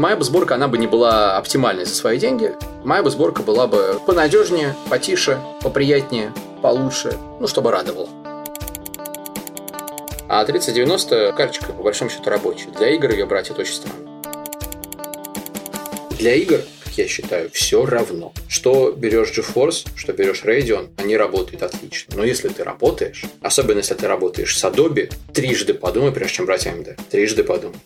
Моя бы сборка, она бы не была оптимальной за свои деньги. Моя бы сборка была бы понадежнее, потише, поприятнее, получше, ну, чтобы радовал. А 3090 карточка, по большому счету, рабочая. Для игр ее брать это очень странно. Для игр, как я считаю, все равно. Что берешь GeForce, что берешь Radeon, они работают отлично. Но если ты работаешь, особенно если ты работаешь с Adobe, трижды подумай, прежде чем брать AMD. Трижды подумай.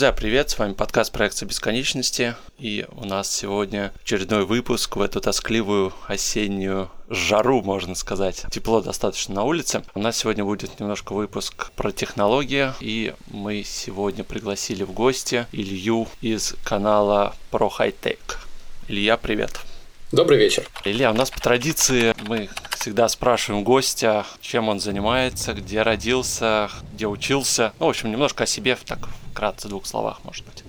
Друзья, привет! С вами подкаст проекции бесконечности. И у нас сегодня очередной выпуск в эту тоскливую осеннюю жару, можно сказать. Тепло достаточно на улице. У нас сегодня будет немножко выпуск про технологии. И мы сегодня пригласили в гости Илью из канала Про Хайтек. Илья, привет! Добрый вечер. Илья, у нас по традиции мы всегда спрашиваем гостя, чем он занимается, где родился, где учился. Ну, в общем, немножко о себе, так, вкратце, в двух словах, может быть.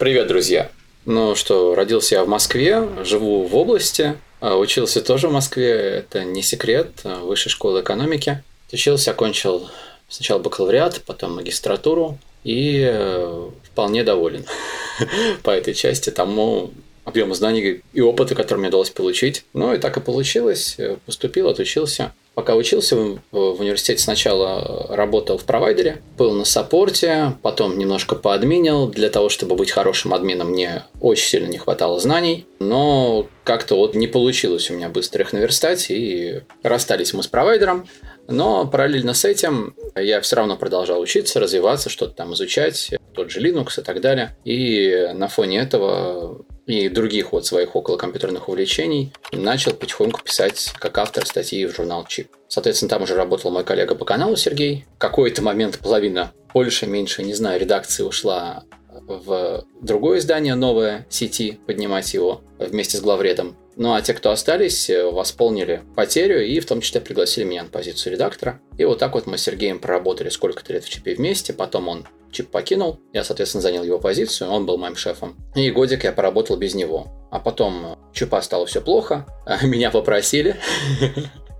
Привет, друзья. Ну что, родился я в Москве, живу в области, а учился тоже в Москве, это не секрет, высшей школы экономики. Учился, окончил сначала бакалавриат, потом магистратуру и э, вполне доволен по этой части тому, объема знаний и опыта, который мне удалось получить. Ну и так и получилось. Поступил, отучился. Пока учился в университете, сначала работал в провайдере, был на саппорте, потом немножко поадминил. Для того, чтобы быть хорошим админом, мне очень сильно не хватало знаний. Но как-то вот не получилось у меня быстро их наверстать, и расстались мы с провайдером. Но параллельно с этим я все равно продолжал учиться, развиваться, что-то там изучать, тот же Linux и так далее. И на фоне этого и других вот своих околокомпьютерных увлечений начал потихоньку писать как автор статьи в журнал Чип. Соответственно, там уже работал мой коллега по каналу Сергей. В какой-то момент половина, больше, меньше, не знаю, редакции ушла в другое издание новое сети, поднимать его вместе с главредом. Ну а те, кто остались, восполнили потерю и в том числе пригласили меня на позицию редактора. И вот так вот мы с Сергеем проработали сколько-то лет в ЧП вместе, потом он Чип покинул, я, соответственно, занял его позицию, он был моим шефом. И годик я поработал без него. А потом Чипа стало все плохо, меня попросили,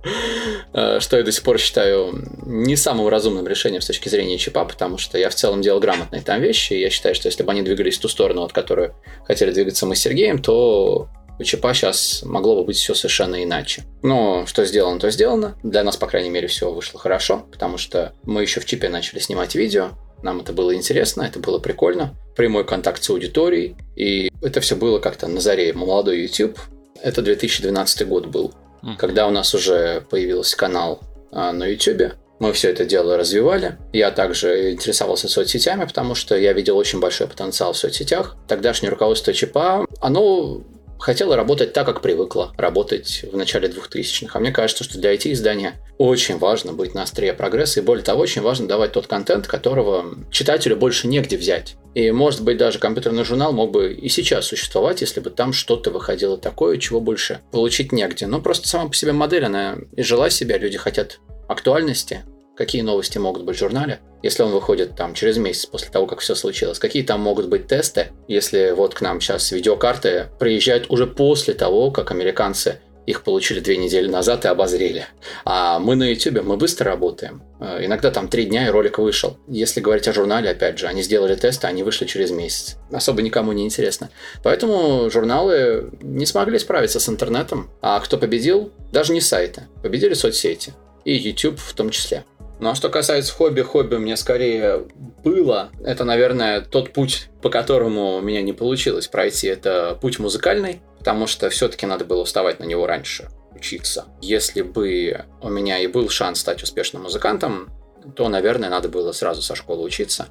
что я до сих пор считаю не самым разумным решением с точки зрения чипа, потому что я в целом делал грамотные там вещи, и я считаю, что если бы они двигались в ту сторону, от которой хотели двигаться мы с Сергеем, то у ЧПа сейчас могло бы быть все совершенно иначе. Но что сделано, то сделано. Для нас, по крайней мере, все вышло хорошо, потому что мы еще в чипе начали снимать видео, нам это было интересно, это было прикольно. Прямой контакт с аудиторией. И это все было как-то на заре молодой YouTube. Это 2012 год был, mm. когда у нас уже появился канал а, на YouTube. Мы все это дело развивали. Я также интересовался соцсетями, потому что я видел очень большой потенциал в соцсетях. Тогдашнее руководство ЧПА, оно хотела работать так, как привыкла работать в начале 2000-х. А мне кажется, что для IT-издания очень важно быть на острие прогресса, и более того, очень важно давать тот контент, которого читателю больше негде взять. И, может быть, даже компьютерный журнал мог бы и сейчас существовать, если бы там что-то выходило такое, чего больше получить негде. Но просто сама по себе модель, она и жила себя, люди хотят актуальности, какие новости могут быть в журнале, если он выходит там через месяц после того, как все случилось, какие там могут быть тесты, если вот к нам сейчас видеокарты приезжают уже после того, как американцы их получили две недели назад и обозрели. А мы на YouTube, мы быстро работаем. Э, иногда там три дня и ролик вышел. Если говорить о журнале, опять же, они сделали тесты, они вышли через месяц. Особо никому не интересно. Поэтому журналы не смогли справиться с интернетом. А кто победил? Даже не сайты. Победили соцсети. И YouTube в том числе. Ну а что касается хобби, хобби у меня скорее было. Это, наверное, тот путь, по которому у меня не получилось пройти. Это путь музыкальный, потому что все-таки надо было вставать на него раньше, учиться. Если бы у меня и был шанс стать успешным музыкантом, то, наверное, надо было сразу со школы учиться,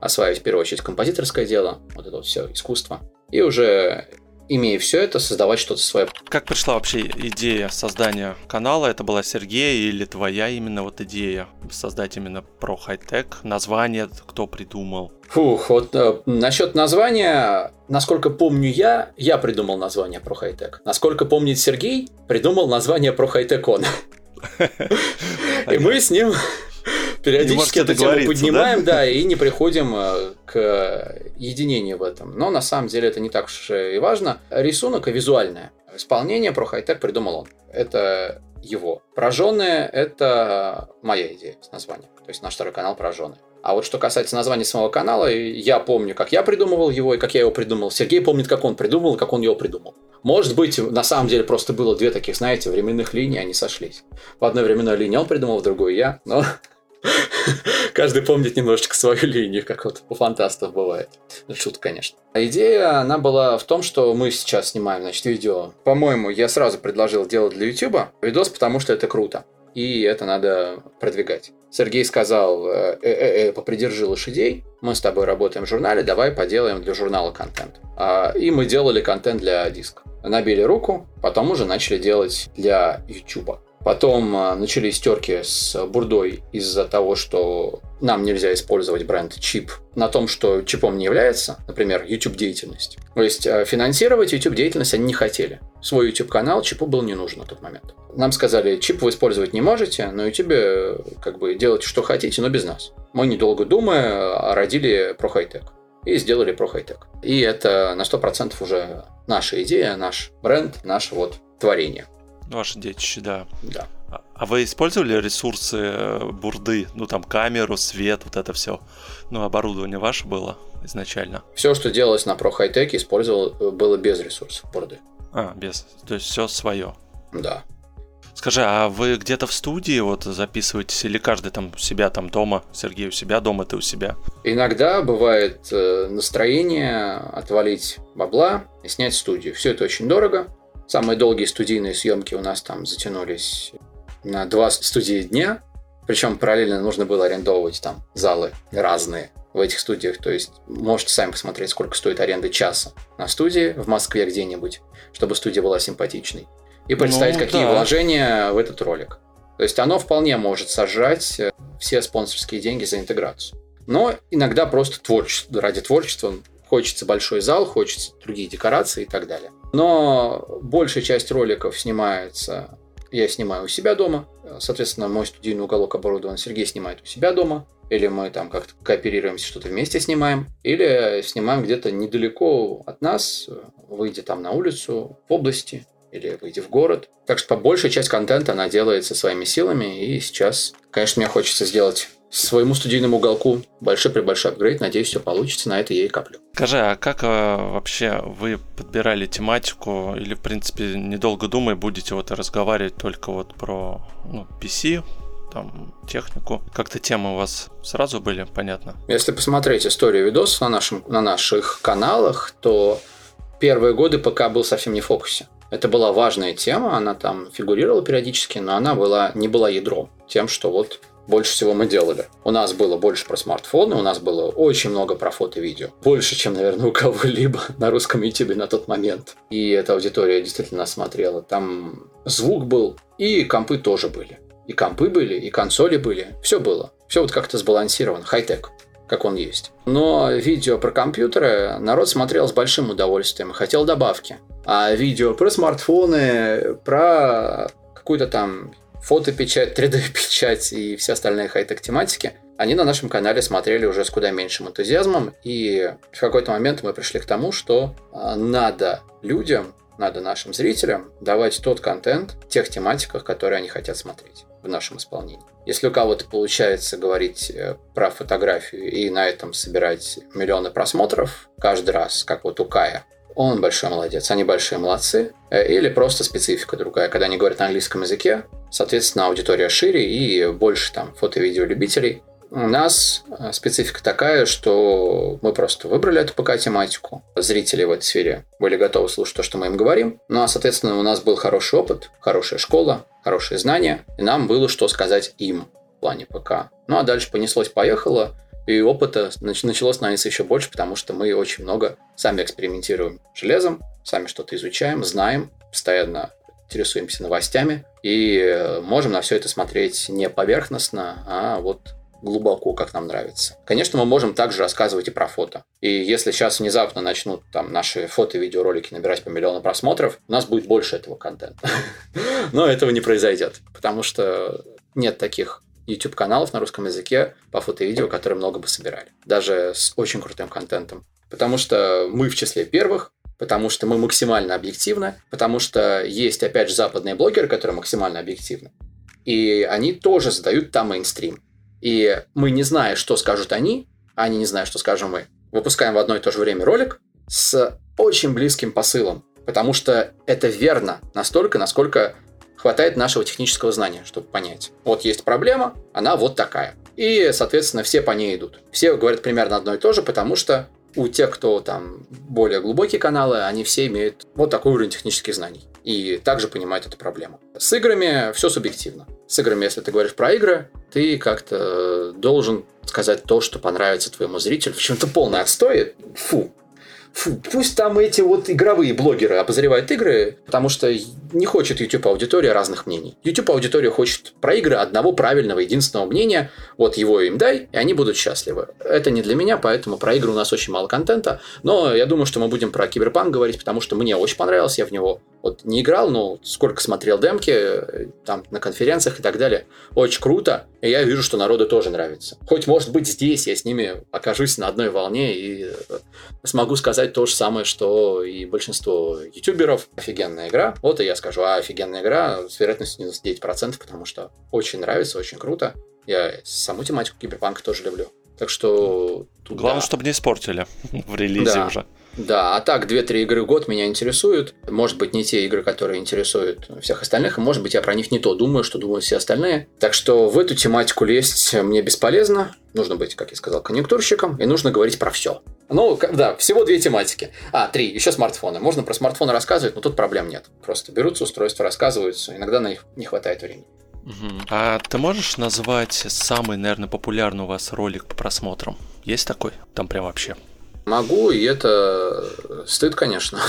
осваивать в первую очередь композиторское дело, вот это вот все искусство. И уже имея все это, создавать что-то свое. Как пришла вообще идея создания канала? Это была Сергея или твоя именно вот идея создать именно про хай-тек? Название кто придумал? Фух, вот э, насчет названия, насколько помню я, я придумал название про хай-тек. Насколько помнит Сергей, придумал название про хай-тек он. И мы с ним периодически эту тему поднимаем, да? да, и не приходим э, к единению в этом. Но на самом деле это не так уж и важно. Рисунок и визуальное исполнение про хай-тек придумал он. Это его. Прожженные – это моя идея с названием. То есть наш второй канал прожженные. А вот что касается названия самого канала, я помню, как я придумывал его и как я его придумал. Сергей помнит, как он придумал и как он его придумал. Может быть, на самом деле просто было две таких, знаете, временных линии, они сошлись. В одной временной линии он придумал, в другой я, но каждый помнит немножечко свою линию, как вот у фантастов бывает. Ну, шутка, конечно. А идея, она была в том, что мы сейчас снимаем, значит, видео. По-моему, я сразу предложил делать для YouTube видос, потому что это круто. И это надо продвигать. Сергей сказал, э, э, э, э, попридержи лошадей, мы с тобой работаем в журнале, давай поделаем для журнала контент. А, и мы делали контент для диска. Набили руку, потом уже начали делать для YouTube. Потом а, начались терки с бурдой из-за того, что нам нельзя использовать бренд чип на том, что чипом не является, например, YouTube деятельность. То есть а, финансировать YouTube деятельность они не хотели. Свой YouTube канал чипу был не нужен на тот момент. Нам сказали, чип вы использовать не можете, на YouTube как бы делайте что хотите, но без нас. Мы, недолго думая, родили про хай-тек и сделали про хай-тек. И это на 100% уже наша идея, наш бренд, наше вот творение. Ваше детище, да. Да. А, а вы использовали ресурсы э, бурды? Ну, там, камеру, свет, вот это все? Ну, оборудование ваше было изначально? Все, что делалось на Pro High Tech, использовал, э, было без ресурсов бурды. А, без. То есть все свое. Да. Скажи, а вы где-то в студии вот записываетесь или каждый там у себя там дома? Сергей у себя дома, ты у себя? Иногда бывает э, настроение отвалить бабла и снять студию. Все это очень дорого. Самые долгие студийные съемки у нас там затянулись на два студии дня. Причем параллельно нужно было арендовывать там залы разные в этих студиях. То есть можете сами посмотреть, сколько стоит аренда часа на студии в Москве где-нибудь, чтобы студия была симпатичной. И представить, ну, какие да. вложения в этот ролик. То есть оно вполне может сожрать э, все спонсорские деньги за интеграцию. Но иногда просто творчество, ради творчества хочется большой зал, хочется другие декорации и так далее. Но большая часть роликов снимается, я снимаю у себя дома, соответственно, мой студийный уголок оборудован, Сергей снимает у себя дома, или мы там как-то кооперируемся, что-то вместе снимаем, или снимаем где-то недалеко от нас, выйдя там на улицу, в области, или выйти в город. Так что большая часть контента, она делается своими силами, и сейчас, конечно, мне хочется сделать своему студийному уголку большой при большой апгрейд. Надеюсь, все получится. На это я и коплю. Скажи, а как э, вообще вы подбирали тематику? Или, в принципе, недолго думая, будете вот разговаривать только вот про ну, PC, там, технику. Как-то темы у вас сразу были, понятно? Если посмотреть историю видосов на, нашем, на наших каналах, то первые годы ПК был совсем не в фокусе. Это была важная тема, она там фигурировала периодически, но она была, не была ядром. Тем, что вот больше всего мы делали. У нас было больше про смартфоны, у нас было очень много про фото и видео. Больше, чем, наверное, у кого-либо на русском YouTube на тот момент. И эта аудитория действительно смотрела. Там звук был, и компы тоже были. И компы были, и консоли были. Все было. Все вот как-то сбалансировано. Хай-тек как он есть. Но видео про компьютеры народ смотрел с большим удовольствием хотел добавки. А видео про смартфоны, про какую-то там фотопечать, 3D-печать и все остальные хай-тек тематики, они на нашем канале смотрели уже с куда меньшим энтузиазмом, и в какой-то момент мы пришли к тому, что а, надо людям, надо нашим зрителям давать тот контент в тех тематиках, которые они хотят смотреть в нашем исполнении. Если у кого-то получается говорить э, про фотографию и на этом собирать миллионы просмотров каждый раз, как вот у Кая, он большой молодец, они большие молодцы. Э, или просто специфика другая, когда они говорят на английском языке, соответственно, аудитория шире и больше там фото-видео любителей. У нас э, специфика такая, что мы просто выбрали эту ПК-тематику. Зрители в этой сфере были готовы слушать то, что мы им говорим. Ну а, соответственно, у нас был хороший опыт, хорошая школа, хорошие знания, и нам было что сказать им в плане ПК. Ну а дальше понеслось-поехало. И опыта начало становиться еще больше, потому что мы очень много сами экспериментируем железом, сами что-то изучаем, знаем, постоянно интересуемся новостями и э, можем на все это смотреть не поверхностно, а вот глубоко, как нам нравится. Конечно, мы можем также рассказывать и про фото. И если сейчас внезапно начнут там наши фото и видеоролики набирать по миллиону просмотров, у нас будет больше этого контента. Но этого не произойдет, потому что нет таких YouTube-каналов на русском языке по фото и видео, которые много бы собирали. Даже с очень крутым контентом. Потому что мы в числе первых, потому что мы максимально объективны, потому что есть, опять же, западные блогеры, которые максимально объективны. И они тоже задают там мейнстрим. И мы, не зная, что скажут они, а они не знают, что скажем мы, выпускаем в одно и то же время ролик с очень близким посылом. Потому что это верно настолько, насколько хватает нашего технического знания, чтобы понять. Вот есть проблема, она вот такая. И, соответственно, все по ней идут. Все говорят примерно одно и то же, потому что у тех, кто там более глубокие каналы, они все имеют вот такой уровень технических знаний. И также понимают эту проблему. С играми все субъективно. С играми, если ты говоришь про игры, ты как-то должен сказать то, что понравится твоему зрителю. Почему-то полный отстой. Фу, пусть там эти вот игровые блогеры обозревают игры, потому что не хочет YouTube аудитория разных мнений. YouTube аудитория хочет про игры одного правильного, единственного мнения. Вот его им дай, и они будут счастливы. Это не для меня, поэтому про игры у нас очень мало контента. Но я думаю, что мы будем про Киберпанк говорить, потому что мне очень понравилось, я в него вот не играл, но сколько смотрел демки, там на конференциях и так далее. Очень круто, и я вижу, что народу тоже нравится. Хоть, может быть, здесь я с ними окажусь на одной волне и смогу сказать то же самое, что и большинство ютуберов. Офигенная игра. Вот и я скажу, а офигенная игра с вероятностью 99%, потому что очень нравится, очень круто. Я саму тематику киберпанка тоже люблю. Так что... Тут, Главное, чтобы не испортили в релизе да. уже. Да, а так 2-3 игры в год меня интересуют. Может быть, не те игры, которые интересуют всех остальных, и может быть, я про них не то думаю, что думают все остальные. Так что в эту тематику лезть мне бесполезно. Нужно быть, как я сказал, конъюнктурщиком, и нужно говорить про все. Ну, да, всего две тематики. А, три, еще смартфоны. Можно про смартфоны рассказывать, но тут проблем нет. Просто берутся устройства, рассказываются, иногда на них не хватает времени. А ты можешь назвать самый, наверное, популярный у вас ролик по просмотрам? Есть такой? Там прям вообще. Могу, и это стыд, конечно.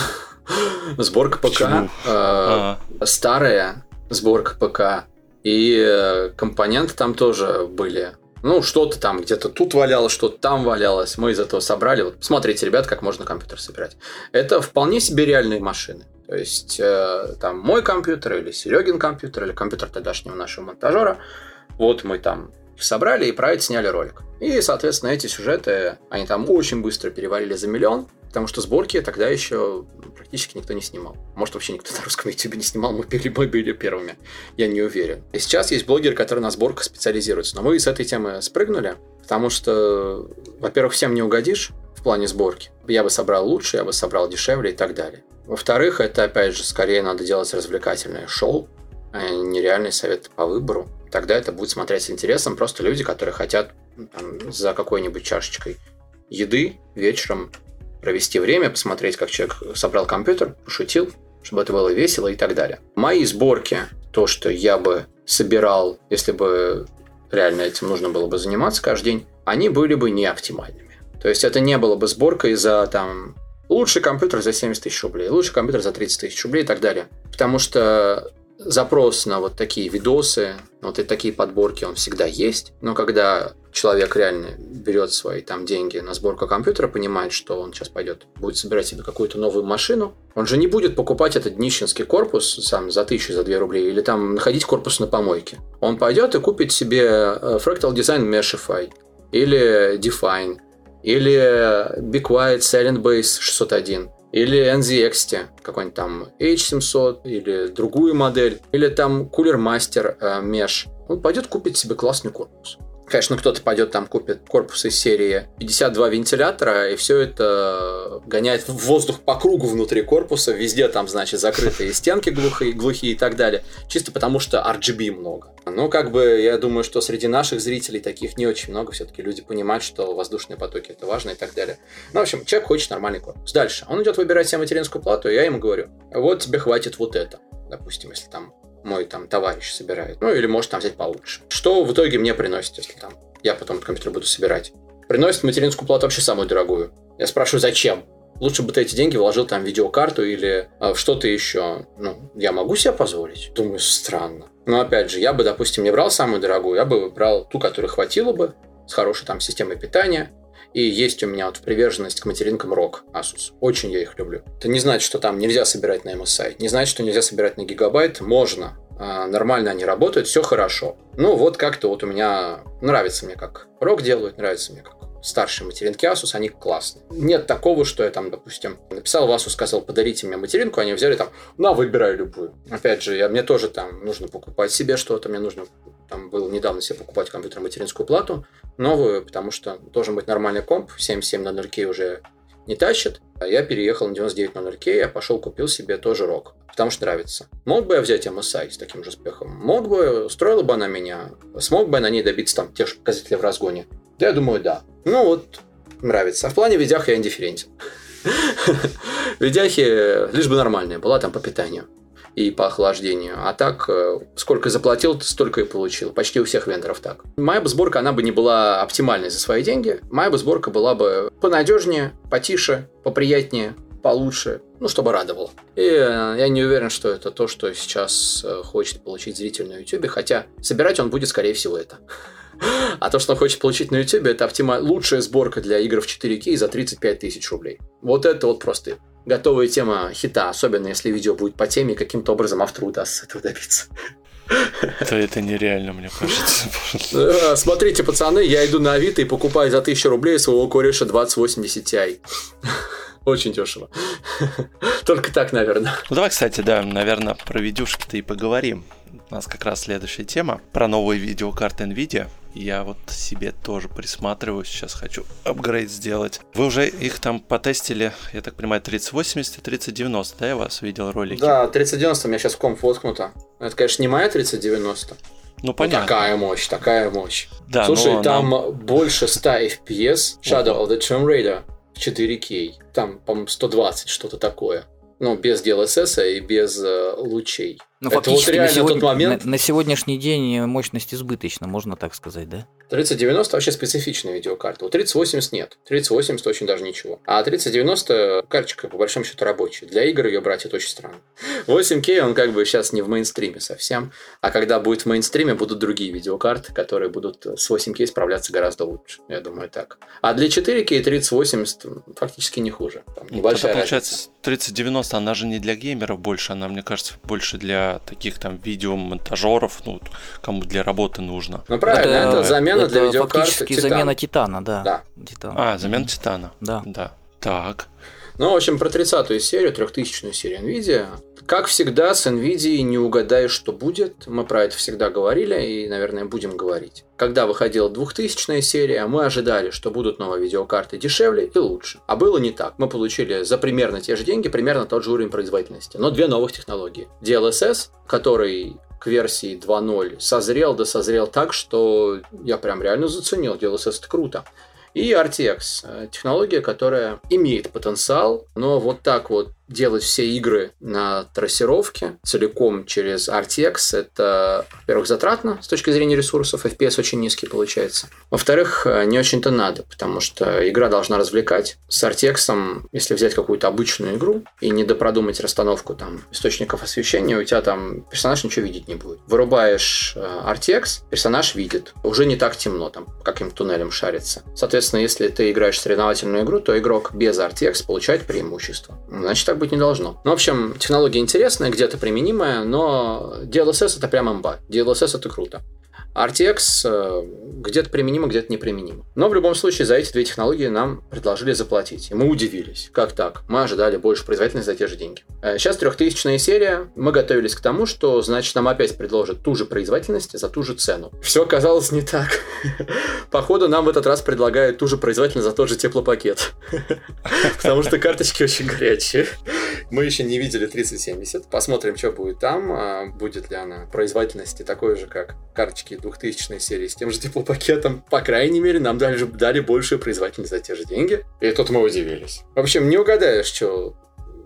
Сборка ПК, э, а. старая сборка ПК, и э, компоненты там тоже были. Ну, что-то там где-то тут валялось, что-то там валялось. Мы из этого собрали. Вот смотрите, ребят, как можно компьютер собирать. Это вполне себе реальные машины. То есть, э, там мой компьютер или Серегин компьютер, или компьютер тогдашнего нашего монтажера. Вот мы там собрали и про это сняли ролик. И, соответственно, эти сюжеты, они там очень быстро перевалили за миллион, потому что сборки тогда еще практически никто не снимал. Может, вообще никто на русском YouTube не снимал, мы были, мы были первыми. Я не уверен. И сейчас есть блогеры, которые на сборках специализируются. Но мы с этой темы спрыгнули, потому что, во-первых, всем не угодишь в плане сборки. Я бы собрал лучше, я бы собрал дешевле и так далее. Во-вторых, это, опять же, скорее надо делать развлекательное шоу, а не реальный совет по выбору тогда это будет смотреть с интересом просто люди, которые хотят ну, там, за какой-нибудь чашечкой еды вечером провести время, посмотреть, как человек собрал компьютер, пошутил, чтобы это было весело и так далее. Мои сборки, то, что я бы собирал, если бы реально этим нужно было бы заниматься каждый день, они были бы не оптимальными. То есть это не было бы сборкой за там лучший компьютер за 70 тысяч рублей, лучший компьютер за 30 тысяч рублей и так далее. Потому что запрос на вот такие видосы, вот и такие подборки, он всегда есть. Но когда человек реально берет свои там деньги на сборку компьютера, понимает, что он сейчас пойдет, будет собирать себе какую-то новую машину, он же не будет покупать этот днищенский корпус сам за тысячу, за две рублей, или там находить корпус на помойке. Он пойдет и купит себе э, Fractal Design Meshify, или Define, или Be Quiet Silent Base 601 или NZXT, какой-нибудь там H700, или другую модель, или там Cooler Master э, Mesh. Он пойдет купить себе классный корпус. Конечно, кто-то пойдет там купит корпус из серии 52 вентилятора, и все это гоняет воздух по кругу внутри корпуса, везде там, значит, закрытые стенки глухие, глухие и так далее, чисто потому что RGB много. Но как бы я думаю, что среди наших зрителей таких не очень много, все-таки люди понимают, что воздушные потоки это важно и так далее. Ну, в общем, человек хочет нормальный корпус. Дальше. Он идет выбирать себе материнскую плату, и я ему говорю, вот тебе хватит вот это. Допустим, если там мой там товарищ собирает. Ну, или может там взять получше. Что в итоге мне приносит, если там я потом этот компьютер буду собирать? Приносит материнскую плату вообще самую дорогую. Я спрашиваю, зачем? Лучше бы ты эти деньги вложил там в видеокарту или э, что-то еще. Ну, я могу себе позволить? Думаю, странно. Но опять же, я бы, допустим, не брал самую дорогую, я бы брал ту, которую хватило бы, с хорошей там системой питания. И есть у меня вот приверженность к материнкам ROG Asus. Очень я их люблю. Это не значит, что там нельзя собирать на MSI. Не значит, что нельзя собирать на гигабайт. Можно. А, нормально они работают, все хорошо. Ну, вот как-то вот у меня нравится мне, как ROG делают, нравится мне, как старшие материнки Asus, они классные. Нет такого, что я там, допустим, написал в Asus, сказал, подарите мне материнку, они взяли там, на, выбирай любую. Опять же, я, мне тоже там нужно покупать себе что-то, мне нужно, там было недавно себе покупать компьютер материнскую плату, новую, потому что должен быть нормальный комп, 7700K уже не тащит. А я переехал на 9900K, я пошел купил себе тоже рок, потому что нравится. Мог бы я взять MSI с таким же успехом? Мог бы, устроила бы она меня? Смог бы я на ней добиться там тех же показателей в разгоне? Да, я думаю, да. Ну вот, нравится. А в плане видях я индифферентен. Видяхи лишь бы нормальная была там по питанию и по охлаждению. А так, э, сколько заплатил, столько и получил. Почти у всех вендоров так. Моя бы сборка, она бы не была оптимальной за свои деньги. Моя бы сборка была бы понадежнее, потише, поприятнее, получше, ну, чтобы радовало. И э, я не уверен, что это то, что сейчас э, хочет получить зритель на YouTube, хотя собирать он будет, скорее всего, это. А то, что он хочет получить на YouTube, это оптима... лучшая сборка для игр в 4К за 35 тысяч рублей. Вот это вот просто готовая тема хита, особенно если видео будет по теме, каким-то образом автору удастся этого добиться. Это, это нереально, мне кажется. Э, смотрите, пацаны, я иду на Авито и покупаю за 1000 рублей своего кореша 2080 Ti. Очень дешево. Только так, наверное. Ну давай, кстати, да, наверное, про видюшки-то и поговорим. У нас как раз следующая тема про новые видеокарты NVIDIA. Я вот себе тоже присматриваю, сейчас хочу апгрейд сделать. Вы уже их там потестили, я так понимаю, 3080 и 3090, да, я вас видел ролики? Да, 3090 у меня сейчас в комп воткнуто. Это, конечно, не моя 3090. Ну, понятно. Ну, такая мощь, такая мощь. Да, Слушай, там нам... больше 100 FPS Shadow of the Tomb Raider в 4K. Там, по-моему, 120, что-то такое. Ну, без DLSS и без э, лучей. Ну, это фактически вот реально на, сегодня, тот момент... на, на сегодняшний день мощность избыточна, можно так сказать, да? 3090 вообще специфичная видеокарта. У 3080 нет. 3080 очень даже ничего. А 3090 карточка по большому счету рабочая. Для игр ее брать это очень странно. 8К он как бы сейчас не в мейнстриме совсем. А когда будет в мейнстриме, будут другие видеокарты, которые будут с 8К справляться гораздо лучше. Я думаю так. А для 4К 3080 фактически не хуже. Там ну, небольшая это, получается, 3090, она же не для геймеров больше, она, мне кажется, больше для таких там видеомонтажеров, ну, кому для работы нужно. Ну, правильно, это, это замена это для видеокарты фактически титан. замена Титана, да. Да. Титан. А, замена Титана. Да. Да. Так. Ну, в общем, про 30-ю серию, 3000-ю серию NVIDIA. Как всегда, с NVIDIA не угадаешь, что будет. Мы про это всегда говорили и, наверное, будем говорить. Когда выходила 2000-я серия, мы ожидали, что будут новые видеокарты дешевле и лучше. А было не так. Мы получили за примерно те же деньги примерно тот же уровень производительности, но две новых технологии. DLSS, который к версии 2.0 созрел, да созрел так, что я прям реально заценил. DLSS это круто. И RTX, э, технология, которая имеет потенциал, но вот так вот делать все игры на трассировке целиком через RTX, это, во-первых, затратно с точки зрения ресурсов, FPS очень низкий получается. Во-вторых, э, не очень-то надо, потому что игра должна развлекать. С RTX, если взять какую-то обычную игру и не допродумать расстановку там источников освещения, у тебя там персонаж ничего видеть не будет. Вырубаешь э, RTX, персонаж видит. Уже не так темно, там каким туннелем шарится. Соответственно, если ты играешь соревновательную игру, то игрок без RTX получает преимущество. Значит, так быть не должно. Ну, в общем, технология интересная, где-то применимая, но DLSS это прям имба. DLSS это круто. RTX э, где-то применимо, где-то неприменимо. Но в любом случае за эти две технологии нам предложили заплатить. И мы удивились. Как так? Мы ожидали больше производительности за те же деньги. Э, сейчас трехтысячная серия. Мы готовились к тому, что, значит, нам опять предложат ту же производительность за ту же цену. Все оказалось не так. Походу, нам в этот раз предлагают ту же производительность за тот же теплопакет. Потому что карточки очень горячие. Мы еще не видели 3070. Посмотрим, что будет там. А будет ли она производительности такой же, как карточки 2000 серии с тем же теплопакетом. По крайней мере, нам дали, дали большую производительность за те же деньги. И тут мы удивились. В общем, не угадаешь, что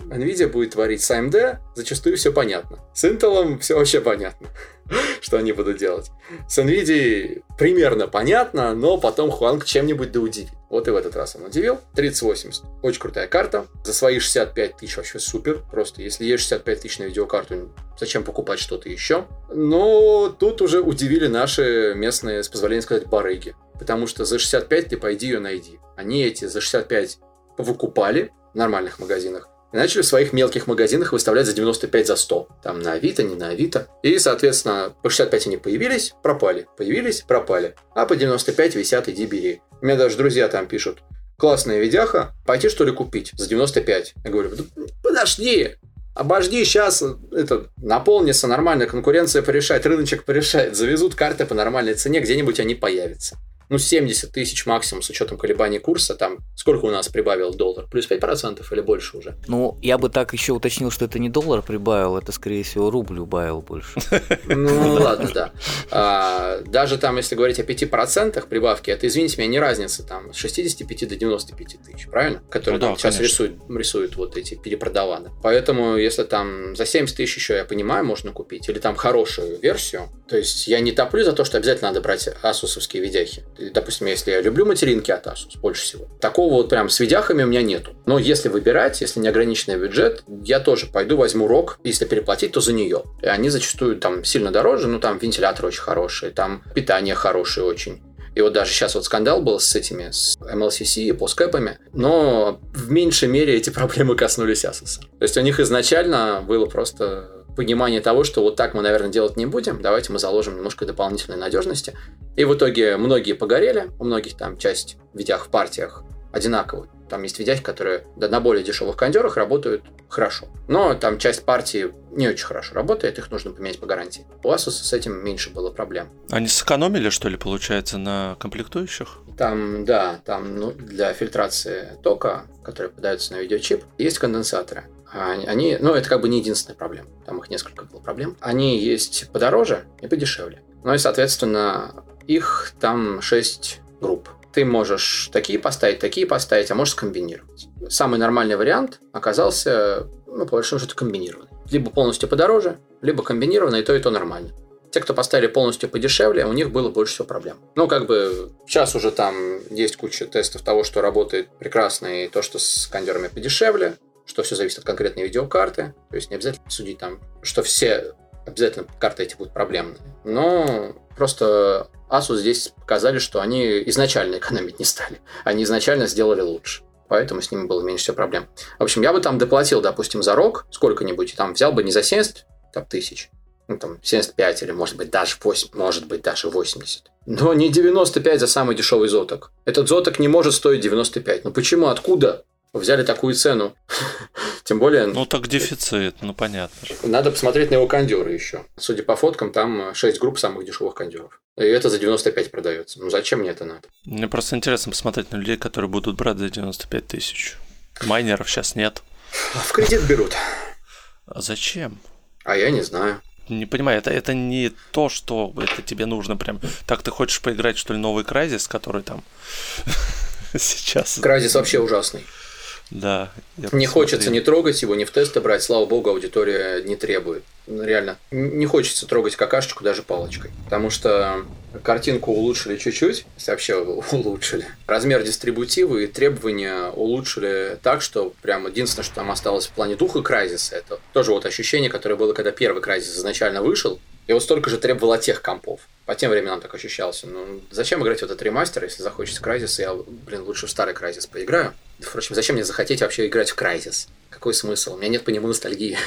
Nvidia будет творить с AMD, зачастую все понятно. С Intel все вообще понятно. что они будут делать. С NVIDIA примерно понятно, но потом Хуанг чем-нибудь да удивит. Вот и в этот раз он удивил. 3080. Очень крутая карта. За свои 65 тысяч вообще супер. Просто если есть 65 тысяч на видеокарту, зачем покупать что-то еще? Но тут уже удивили наши местные, с позволения сказать, барыги. Потому что за 65 ты пойди ее найди. Они эти за 65 выкупали в нормальных магазинах и начали в своих мелких магазинах выставлять за 95 за 100. Там на Авито, не на Авито. И, соответственно, по 65 они появились, пропали. Появились, пропали. А по 95 висят, иди бери. У меня даже друзья там пишут, классная видяха, пойти что ли купить за 95? Я говорю, подожди, обожди, сейчас это наполнится, нормальная конкуренция порешает, рыночек порешает, завезут карты по нормальной цене, где-нибудь они появятся ну, 70 тысяч максимум с учетом колебаний курса, там, сколько у нас прибавил доллар? Плюс 5% или больше уже? Ну, я бы так еще уточнил, что это не доллар прибавил, это, скорее всего, рубль убавил больше. Ну, ладно, да. А, даже там, если говорить о 5% прибавки, это, извините меня, не разница там с 65 до 95 тысяч, правильно? Которые ну, да, сейчас рисуют, рисуют вот эти перепродаваны. Поэтому, если там за 70 тысяч еще, я понимаю, можно купить, или там хорошую версию, то есть я не топлю за то, что обязательно надо брать асусовские видяхи допустим, если я люблю материнки от Asus больше всего, такого вот прям с видяхами у меня нету. Но если выбирать, если неограниченный бюджет, я тоже пойду возьму рок, если переплатить, то за нее. И они зачастую там сильно дороже, ну там вентилятор очень хороший, там питание хорошее очень. И вот даже сейчас вот скандал был с этими, с MLCC и поскэпами, но в меньшей мере эти проблемы коснулись Asus. То есть у них изначально было просто понимание того, что вот так мы, наверное, делать не будем, давайте мы заложим немножко дополнительной надежности. И в итоге многие погорели, у многих там часть видях в партиях одинаковые. Там есть видяхи, которые на более дешевых кондерах работают хорошо. Но там часть партии не очень хорошо работает, их нужно поменять по гарантии. У Asus с этим меньше было проблем. Они сэкономили, что ли, получается, на комплектующих? Там, да, там ну, для фильтрации тока, который подается на видеочип, есть конденсаторы. Они, ну, это как бы не единственная проблема. Там их несколько было проблем. Они есть подороже и подешевле. Ну и, соответственно, их там 6 групп. Ты можешь такие поставить, такие поставить, а можешь скомбинировать. Самый нормальный вариант оказался, ну, по большому счету, комбинированный. Либо полностью подороже, либо комбинированный, и то, и то нормально. Те, кто поставили полностью подешевле, у них было больше всего проблем. Ну, как бы, сейчас уже там есть куча тестов того, что работает прекрасно, и то, что с кондерами подешевле что все зависит от конкретной видеокарты. То есть не обязательно судить там, что все обязательно карты эти будут проблемные. Но просто Asus здесь показали, что они изначально экономить не стали. Они изначально сделали лучше. Поэтому с ними было меньше всего проблем. В общем, я бы там доплатил, допустим, за рок сколько-нибудь, и там взял бы не за 70 там, тысяч, ну, там, 75 или, может быть, даже 8, может быть, даже 80. Но не 95 за самый дешевый зоток. Этот зоток не может стоить 95. Ну почему? Откуда? Взяли такую цену. Тем более... Ну, так дефицит, ну, понятно. Надо посмотреть на его кондеры еще. Судя по фоткам, там 6 групп самых дешевых кондеров. И это за 95 продается. Ну, зачем мне это надо? Мне просто интересно посмотреть на людей, которые будут брать за 95 тысяч. Майнеров сейчас нет. В кредит берут. А зачем? А я не знаю. Не понимаю, это, это не то, что это тебе нужно прям... Так ты хочешь поиграть, что ли, новый Крайзис, который там сейчас... Крайзис вообще ужасный. Да. Не хочется не трогать его, не в тесты брать. Слава богу, аудитория не требует. Ну, реально. Не хочется трогать какашечку даже палочкой. Потому что картинку улучшили чуть-чуть, вообще улучшили. Размер дистрибутива и требования улучшили так, что прям единственное, что там осталось в плане духа Crysis, это тоже вот ощущение, которое было, когда первый Crysis изначально вышел, и вот столько же требовало тех компов. По тем временам так ощущался. Ну, зачем играть в этот ремастер, если захочется Crysis, я, блин, лучше в старый Crysis поиграю. Впрочем, зачем мне захотеть вообще играть в Crysis? Какой смысл? У меня нет по нему ностальгии.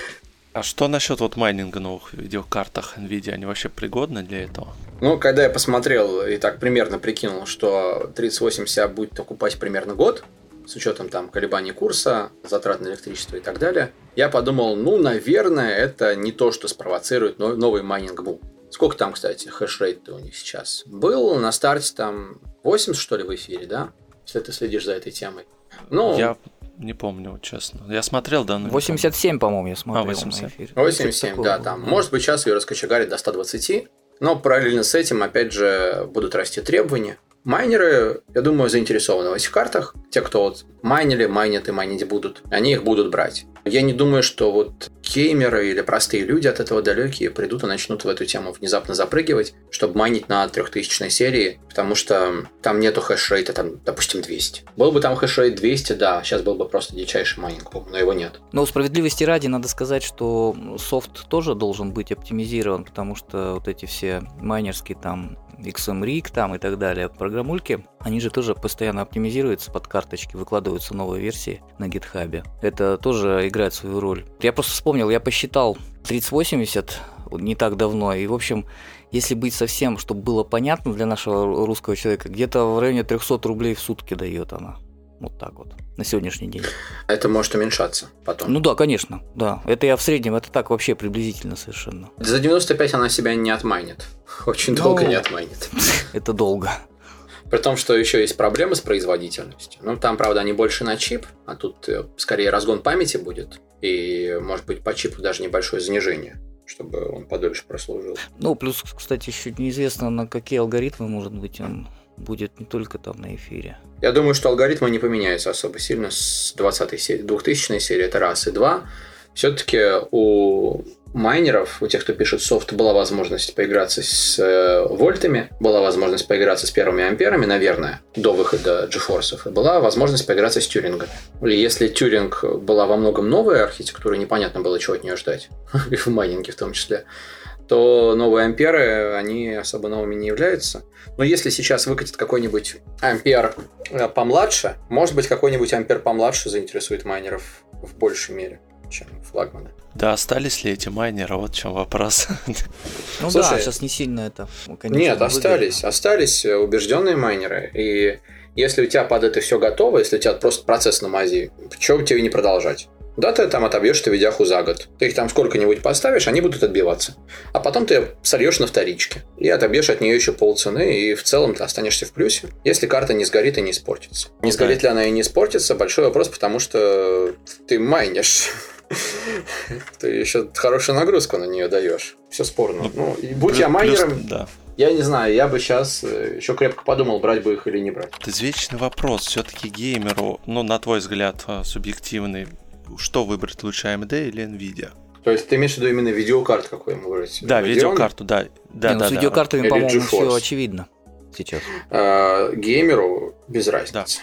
А что насчет вот майнинга новых видеокартах NVIDIA? Они вообще пригодны для этого? Ну, когда я посмотрел и так примерно прикинул, что 3080 будет окупать примерно год, с учетом там колебаний курса, затрат на электричество и так далее, я подумал, ну, наверное, это не то, что спровоцирует новый майнинг бум. Сколько там, кстати, хэшрейт у них сейчас? Был на старте там 80, что ли, в эфире, да? Если ты следишь за этой темой. Ну, я не помню, честно. Я смотрел, да, но 87, по-моему, я смотрел а, 87. на эфире. 87, да, там. Может быть, сейчас ее раскочегарит до 120, но параллельно с этим, опять же, будут расти требования. Майнеры, я думаю, заинтересованы в этих картах. Те, кто вот майнили, майнят и майнить будут, они их будут брать. Я не думаю, что вот геймеры или простые люди от этого далекие придут и начнут в эту тему внезапно запрыгивать, чтобы майнить на 3000 серии, потому что там нету хешрейта, там, допустим, 200. Был бы там хешрейт 200, да, сейчас был бы просто дичайший майнинг, но его нет. Но справедливости ради надо сказать, что софт тоже должен быть оптимизирован, потому что вот эти все майнерские там XMRig там и так далее, программульки, они же тоже постоянно оптимизируются под карточки, выкладываются новые версии на гитхабе. Это тоже играет свою роль. Я просто вспомнил, я посчитал 3080 не так давно, и, в общем, если быть совсем, чтобы было понятно для нашего русского человека, где-то в районе 300 рублей в сутки дает она. Вот так вот, на сегодняшний день. Это может уменьшаться потом. Ну да, конечно, да. Это я в среднем, это так вообще приблизительно совершенно. За 95 она себя не отмайнит. Очень ну, долго не отмайнит. Это долго. При том, что еще есть проблемы с производительностью. Ну, там, правда, они больше на чип, а тут э, скорее разгон памяти будет. И, может быть, по чипу даже небольшое занижение чтобы он подольше прослужил. Ну, плюс, кстати, еще неизвестно, на какие алгоритмы, может быть, он будет не только там на эфире. Я думаю, что алгоритмы не поменяются особо сильно с 20 серии. 2000 серии это раз. И два, все-таки у майнеров, у тех, кто пишет софт, была возможность поиграться с э, вольтами, была возможность поиграться с первыми амперами, наверное, до выхода GeForce, и была возможность поиграться с тюрингами. Или если тюринг была во многом новая архитектура, непонятно было, чего от нее ждать, и в майнинге в том числе, то новые амперы, они особо новыми не являются. Но если сейчас выкатит какой-нибудь ампер э, помладше, может быть, какой-нибудь ампер помладше заинтересует майнеров в большей мере, чем флагманы. Да, остались ли эти майнеры? Вот в чем вопрос. Ну Слушай, да, сейчас не сильно это. Конечно, нет, остались. Остались э, убежденные майнеры. И если у тебя под это все готово, если у тебя просто процесс на мази, почему тебе не продолжать? Да, ты там отобьешь эту видяху за год. Ты их там сколько-нибудь поставишь, они будут отбиваться. А потом ты сольешь на вторичке. И отобьешь от нее еще полцены, и в целом ты останешься в плюсе, если карта не сгорит и не испортится. Не сгорит ли она и не испортится, большой вопрос, потому что ты майнишь. Ты еще хорошую нагрузку на нее даешь. Все спорно. Ну, и будь я майнером, да. Я не знаю, я бы сейчас э, еще крепко подумал, брать бы их или не брать. Это извечный вопрос. Все-таки геймеру, ну, на твой взгляд, э, субъективный, что выбрать лучше, AMD или Nvidia? То есть ты имеешь в виду именно видеокарт какой ему выбрать? Да, Radeon? видеокарту, да. да, не, ну, да с видеокартами, да. по-моему, все очевидно сейчас. А, геймеру без разницы.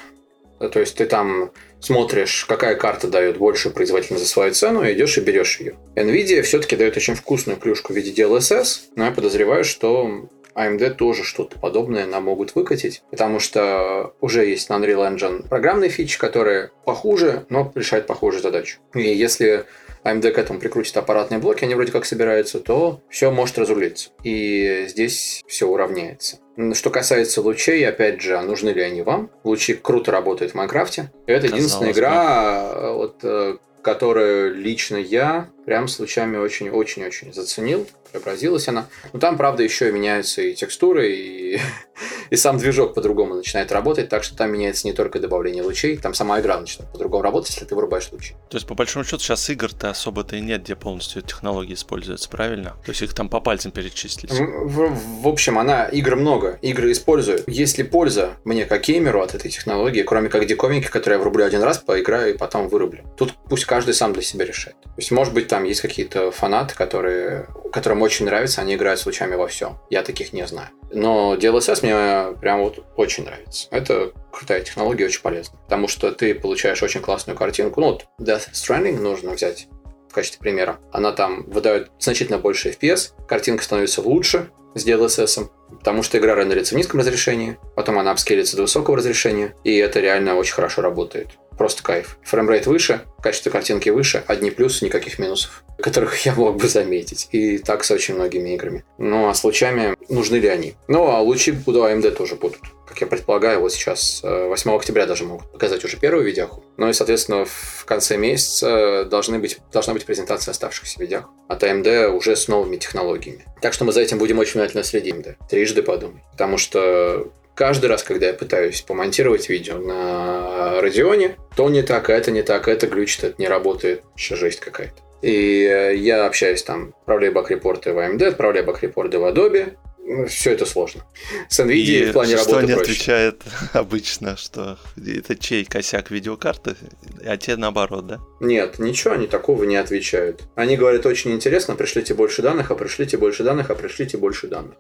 Да. То есть ты там смотришь, какая карта дает больше производительность за свою цену, и идешь и берешь ее. Nvidia все-таки дает очень вкусную плюшку в виде DLSS, но я подозреваю, что AMD тоже что-то подобное нам могут выкатить, потому что уже есть на Unreal Engine программные фичи, которые похуже, но решают похожую задачу. И если AMD к этому прикрутит аппаратные блоки, они вроде как собираются, то все может разрулиться. И здесь все уравняется. Что касается лучей, опять же, а нужны ли они вам? Лучи круто работают в Майнкрафте. Это Казалось единственная игра, бы. вот, э, которую лично я прям с лучами очень-очень-очень заценил преобразилась она. Но там, правда, еще и меняются и текстуры, и, и сам движок по-другому начинает работать, так что там меняется не только добавление лучей, там сама игра начинает по-другому работать, если ты вырубаешь лучи. То есть, по большому счету, сейчас игр-то особо-то и нет, где полностью технологии используются, правильно? То есть, их там по пальцам перечислить. В, в, в общем, она, игр много, игры используют. Есть ли польза мне, как геймеру, от этой технологии, кроме как диковинки, которые я врублю один раз, поиграю и потом вырублю? Тут пусть каждый сам для себя решает. То есть, может быть, там есть какие-то фанаты, которые, которым очень нравится, они играют с лучами во всем. Я таких не знаю. Но DLSS мне прям вот очень нравится. Это крутая технология, очень полезная. Потому что ты получаешь очень классную картинку. Ну вот Death Stranding нужно взять в качестве примера. Она там выдает значительно больше FPS, картинка становится лучше с DLSS, потому что игра рендерится в низком разрешении, потом она апскейлится до высокого разрешения, и это реально очень хорошо работает. Просто кайф. Фреймрейт выше, качество картинки выше, одни плюсы, никаких минусов, которых я мог бы заметить. И так с очень многими играми. Ну а с лучами нужны ли они? Ну а лучи у AMD тоже будут. Как я предполагаю, вот сейчас 8 э, октября даже могут показать уже первую видяху. Ну и, соответственно, в конце месяца должны быть, должна быть презентация оставшихся видях от AMD уже с новыми технологиями. Так что мы за этим будем очень внимательно следить. Да. Трижды подумай. Потому что каждый раз, когда я пытаюсь помонтировать видео на Radeon, то не так, а это не так, это глючит, это не работает. Еще жесть какая-то. И э, я общаюсь там, отправляю баг-репорты в AMD, отправляю баг-репорты в Adobe, ну, все это сложно. С NVIDIA И в плане что работы не проще. отвечает обычно, что это чей косяк видеокарты, а те наоборот, да? Нет, ничего они такого не отвечают. Они говорят, очень интересно, пришлите больше данных, а пришлите больше данных, а пришлите больше данных.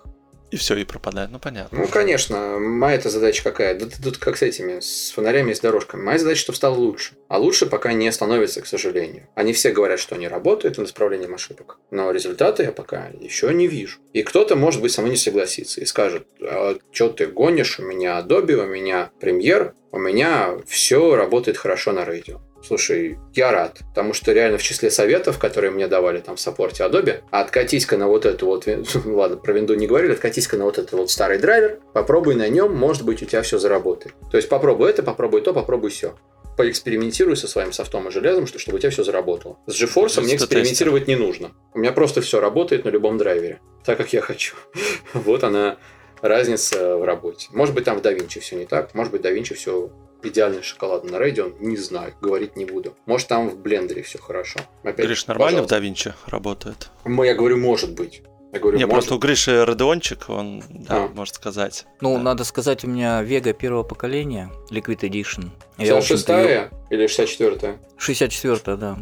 И все, и пропадает. Ну, понятно. Ну, конечно, моя-то задача какая? Да тут как с этими, с фонарями и с дорожками. Моя задача, чтобы стало лучше. А лучше пока не становится, к сожалению. Они все говорят, что они работают над исправлением ошибок. Но результаты я пока еще не вижу. И кто-то, может быть, со мной не согласится и скажет, а что ты гонишь, у меня Adobe, у меня Premiere, у меня все работает хорошо на радио. Слушай, я рад, потому что реально в числе советов, которые мне давали там в саппорте Adobe, откатись-ка на вот эту вот, вин- ладно, про винду не говорили, откатись-ка на вот этот вот старый драйвер, попробуй на нем, может быть, у тебя все заработает. То есть попробуй это, попробуй то, попробуй все. Поэкспериментируй со своим софтом и железом, что, чтобы у тебя все заработало. С GeForce мне экспериментировать не нужно. У меня просто все работает на любом драйвере, так как я хочу. Вот она разница в работе. Может быть, там в DaVinci все не так, может быть, DaVinci все идеально шоколадно на Radeon, не знаю, говорить не буду. Может, там в блендере все хорошо. Опять, Гриш, нормально в пожалуйста. DaVinci работает? Я говорю, может быть. Я говорю, Не, может. просто у Гриши Родеончик, он, да, А. может сказать. Ну, Да. надо сказать, у меня Vega первого поколения, Liquid Edition. Я, в 66 общем-то, её- или 64 64 да.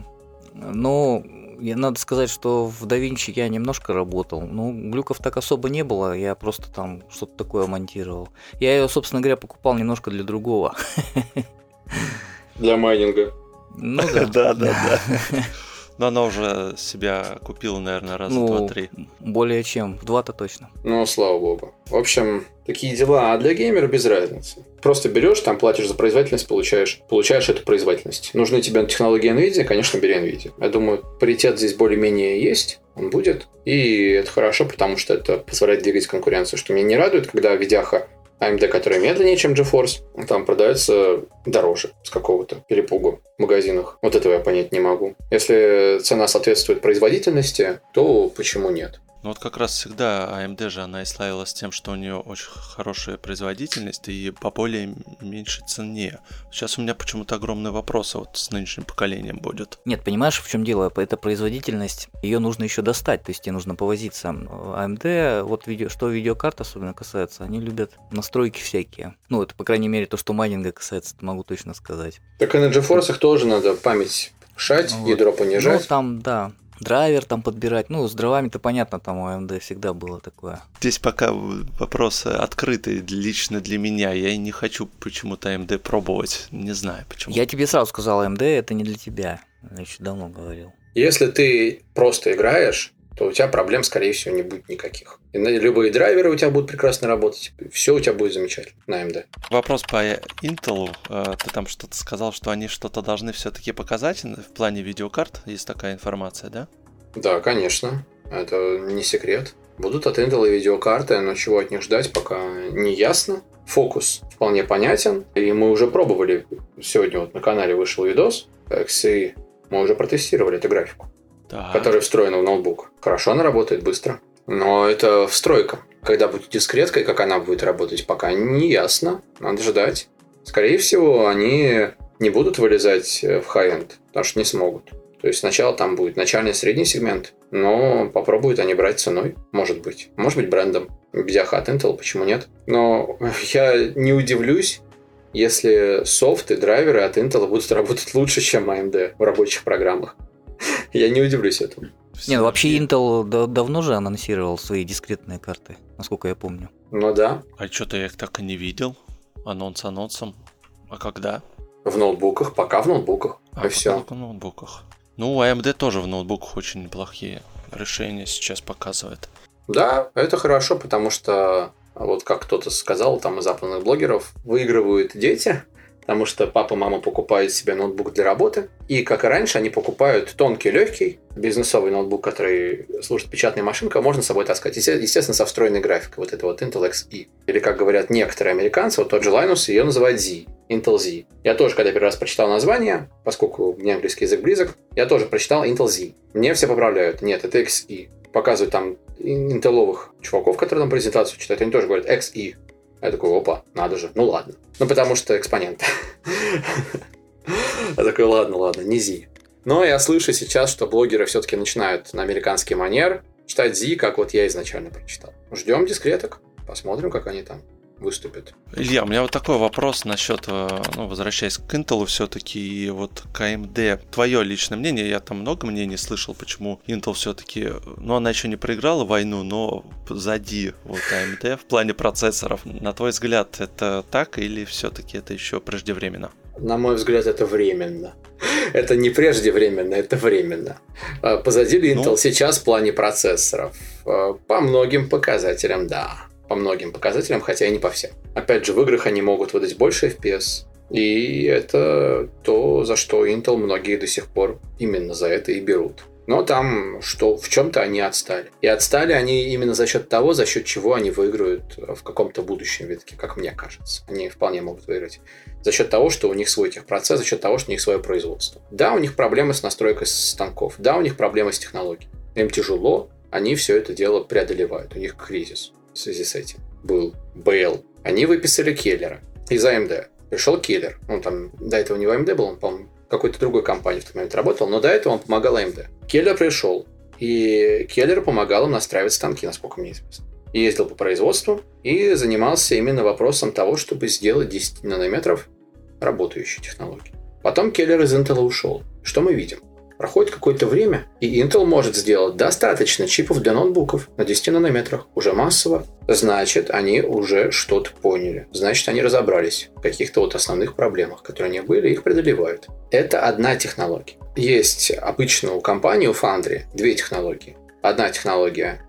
Но я, надо сказать, что в DaVinci я немножко работал. Ну, глюков так особо не было, я просто там что-то такое монтировал. Я ее, собственно говоря, покупал немножко для другого. Для майнинга. Ну да. Да, да, да. Но она уже себя купила, наверное, раза Ну, два-три. более чем. В два-то точно. Ну, слава богу. В общем, такие дела. А для геймера без разницы. Просто берешь, там платишь за производительность, получаешь, получаешь эту производительность. Нужны тебе технологии NVIDIA, конечно, бери NVIDIA. Я думаю, паритет здесь более-менее есть, он будет. И это хорошо, потому что это позволяет двигать конкуренцию. Что меня не радует, когда видяха AMD, которая медленнее, чем GeForce, там продается дороже с какого-то перепугу в магазинах. Вот этого я понять не могу. Если цена соответствует производительности, то почему нет? Ну вот как раз всегда AMD же она и славилась тем, что у нее очень хорошая производительность и по более меньшей цене. Сейчас у меня почему-то огромные вопросы вот с нынешним поколением будет. Нет, понимаешь, в чем дело? Это производительность, ее нужно еще достать, то есть тебе нужно повозиться. AMD, вот видео, что видеокарт особенно касается, они любят настройки всякие. Ну, это, по крайней мере, то, что майнинга касается, могу точно сказать. Так и на GeForce тоже надо память шать, Вот. ядро Ну, понижать. там, да, драйвер там подбирать. Ну, с дровами-то понятно, там у AMD всегда было такое. Здесь пока вопросы открыты лично для меня. Я и не хочу почему-то AMD пробовать. Не знаю почему. Я тебе сразу сказал, AMD это не для тебя. Я еще давно говорил. Если ты просто играешь, то у тебя проблем, скорее всего, не будет никаких. И любые драйверы у тебя будут прекрасно работать. Все у тебя будет замечательно на AMD. Вопрос по Intel. Э, Ты там что-то сказал, что они что-то должны все-таки показать в плане видеокарт. Есть такая информация, да? Да, конечно. Это не секрет. Будут от Intel видеокарты, но чего от них ждать, пока не ясно. Фокус вполне понятен. И мы уже пробовали. Сегодня вот на канале вышел видос. XE. Мы уже протестировали эту графику. Да. которая встроена в ноутбук. Хорошо она работает быстро. Но это встройка. Когда будет дискретка и как она будет работать, пока не ясно. Надо ждать. Скорее всего, они не будут вылезать э, в high-end, потому что не смогут. То есть сначала там будет начальный средний сегмент, но попробуют они брать ценой, может быть. Может быть брендом. Видяха от Intel, почему нет? Но я не удивлюсь, если софт и драйверы от Intel будут работать лучше, чем AMD в рабочих программах. Я не удивлюсь этому. Не, ну вообще Intel да- давно же анонсировал свои дискретные карты, насколько я помню. Ну да, А что-то я их так и не видел. Анонс анонсом. А когда? в ноутбуках, пока в ноутбуках. А, и все. только в ноутбуках. Ну, AMD тоже в ноутбуках очень неплохие решения сейчас показывает. Да, это хорошо, потому что, вот как кто-то сказал, там из западных блогеров, выигрывают дети, потому что папа, мама покупают себе ноутбук для работы, и, как и раньше, они покупают тонкий, легкий, бизнесовый ноутбук, который служит печатной машинкой, можно с собой таскать. Есте- Естественно, со встроенной графикой, вот это вот Intel XE. Или, как говорят некоторые американцы, вот тот же Linus ее называют Z, Intel Z. Я тоже, когда первый раз прочитал название, поскольку мне английский язык близок, я тоже прочитал Intel Z. Мне все поправляют, нет, это XE. Показывают там интеловых чуваков, которые там презентацию читают, они тоже говорят XE. Я такой, опа, надо же, ну ладно. Ну, потому что экспонент. Я такой, ладно, ладно, не Z. Но я слышу сейчас, что блогеры все-таки начинают на американский манер читать Z, как вот я изначально прочитал. Ждем дискреток, посмотрим, как они там выступит. Илья, у меня вот такой вопрос насчет, э, ну, возвращаясь к Intel все-таки, вот к AMD. Твое личное мнение, я там много мнений слышал, почему Intel все-таки, ну, она еще не проиграла войну, но позади вот AMD в плане процессоров. На твой взгляд, это так или все-таки это еще преждевременно? На мой взгляд, это временно. Это не преждевременно, это временно. А позади Intel ну... сейчас в плане процессоров. А, по многим показателям, да по многим показателям, хотя и не по всем. Опять же, в играх они могут выдать больше FPS, и это то, за что Intel многие до сих пор именно за это и берут. Но там что в чем-то они отстали. И отстали они именно за счет того, за счет чего они выиграют в каком-то будущем витке, как мне кажется. Они вполне могут выиграть. За счет того, что у них свой техпроцесс, за счет того, что у них свое производство. Да, у них проблемы с настройкой станков. Да, у них проблемы с технологией. Им тяжело, они все это дело преодолевают. У них кризис в связи с этим был Бейл. Они выписали Келлера из AMD. Пришел Келлер. Он там до этого не в AMD был, он, по-моему, какой-то другой компании в тот момент работал, но до этого он помогал AMD. Келлер пришел, и Келлер помогал им настраивать станки, насколько мне известно. Ездил по производству и занимался именно вопросом того, чтобы сделать 10 нанометров работающей технологии. Потом Келлер из Intel ушел. Что мы видим? Проходит какое-то время, и Intel может сделать достаточно чипов для ноутбуков на 10 нанометрах, уже массово. Значит, они уже что-то поняли. Значит, они разобрались в каких-то вот основных проблемах, которые у них были, их преодолевают. Это одна технология. Есть обычно у компании, у Foundry, две технологии. Одна технология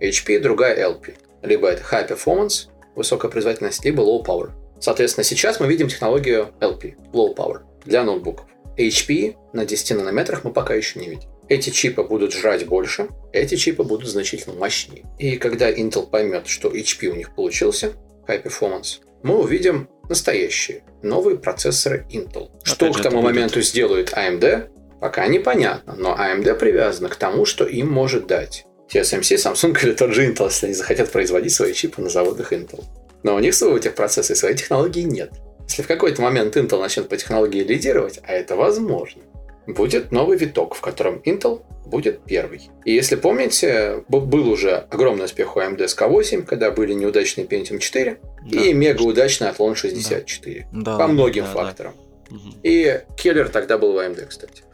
HP, другая LP. Либо это High Performance, высокая производительность, либо Low Power. Соответственно, сейчас мы видим технологию LP, Low Power, для ноутбуков. HP на 10 нанометрах мы пока еще не видим. Эти чипы будут жрать больше, эти чипы будут значительно мощнее. И когда Intel поймет, что HP у них получился, High Performance, мы увидим настоящие новые процессоры Intel. Опять что к тому моменту будет... сделает AMD, пока непонятно, но AMD привязана к тому, что им может дать TSMC, Samsung или тот же Intel, если они захотят производить свои чипы на заводах Intel. Но у них своего техпроцесса и своей технологии нет. Если в какой-то момент Intel начнет по технологии лидировать, а это возможно, будет новый виток, в котором Intel будет первый. И если помните, был уже огромный успех у AMD с K8, когда были неудачные Pentium 4 да, и мега удачный Athlon 64. Да. По многим да, факторам. Да. И Келлер тогда был в AMD, кстати.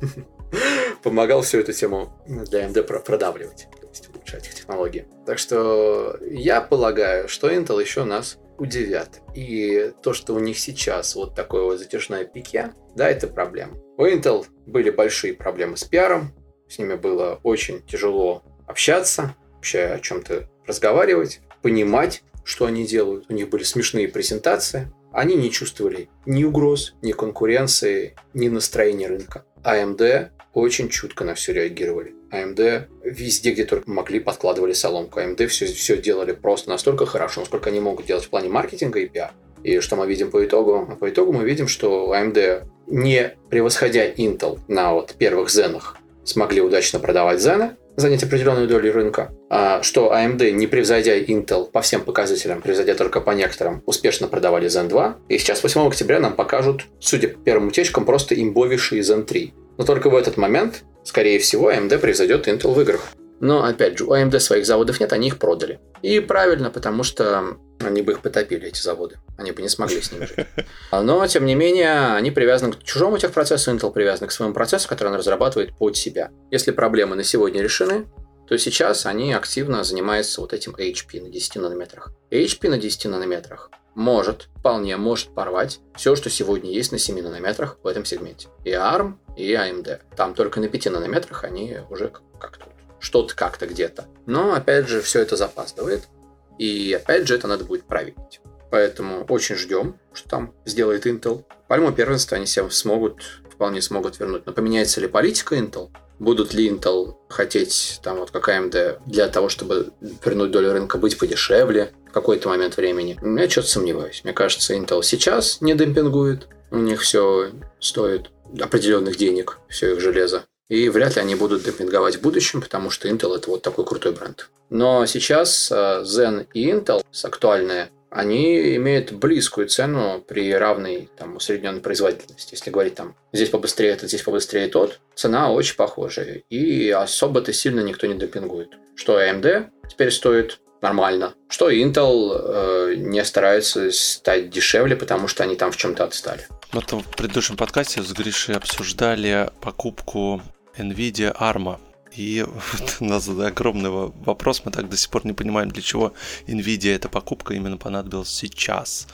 Помогал всю эту тему для AMD продавливать, то есть улучшать их технологии. Так что я полагаю, что Intel еще нас удивят. И то, что у них сейчас вот такое вот затяжное пике, да, это проблема. У Intel были большие проблемы с пиаром, с ними было очень тяжело общаться, вообще о чем-то разговаривать, понимать, что они делают. У них были смешные презентации. Они не чувствовали ни угроз, ни конкуренции, ни настроения рынка. AMD очень чутко на все реагировали. AMD везде, где только могли, подкладывали соломку. AMD все, все делали просто настолько хорошо, насколько они могут делать в плане маркетинга и пиар. И что мы видим по итогу? По итогу мы видим, что AMD, не превосходя Intel на вот первых зенах, смогли удачно продавать зены, занять определенную долю рынка, а что AMD, не превзойдя Intel по всем показателям, превзойдя только по некоторым, успешно продавали Zen 2. И сейчас 8 октября нам покажут, судя по первым утечкам, просто имбовейший Zen 3. Но только в этот момент, скорее всего, AMD превзойдет Intel в играх. Но, опять же, у AMD своих заводов нет, они их продали. И правильно, потому что они бы их потопили, эти заводы. Они бы не смогли с ними жить. Но, тем не менее, они привязаны к чужому техпроцессу, Intel привязан к своему процессу, который он разрабатывает под себя. Если проблемы на сегодня решены, то сейчас они активно занимаются вот этим HP на 10 нанометрах. HP на 10 нанометрах может, вполне может порвать все, что сегодня есть на 7 нанометрах в этом сегменте. И ARM, и AMD. Там только на 5 нанометрах они уже как-то что-то как-то где-то. Но, опять же, все это запаздывает. И, опять же, это надо будет проверить. Поэтому очень ждем, что там сделает Intel. Пальму первенства они себе смогут, вполне смогут вернуть. Но поменяется ли политика Intel? Будут ли Intel хотеть, там вот как AMD, для того, чтобы вернуть долю рынка, быть подешевле в какой-то момент времени? Я что-то сомневаюсь. Мне кажется, Intel сейчас не демпингует. У них все стоит определенных денег, все их железо. И вряд ли они будут демпинговать в будущем, потому что Intel это вот такой крутой бренд. Но сейчас э, Zen и Intel, актуальные они имеют близкую цену при равной там, усредненной производительности. Если говорить там, здесь побыстрее этот, здесь побыстрее тот, цена очень похожая. И особо-то сильно никто не демпингует. Что AMD теперь стоит нормально. Что Intel э, не старается стать дешевле, потому что они там в чем-то отстали. Вот в предыдущем подкасте с Гришей обсуждали покупку NVIDIA ARM. И вот у нас огромный вопрос, мы так до сих пор не понимаем, для чего NVIDIA эта покупка именно понадобилась сейчас.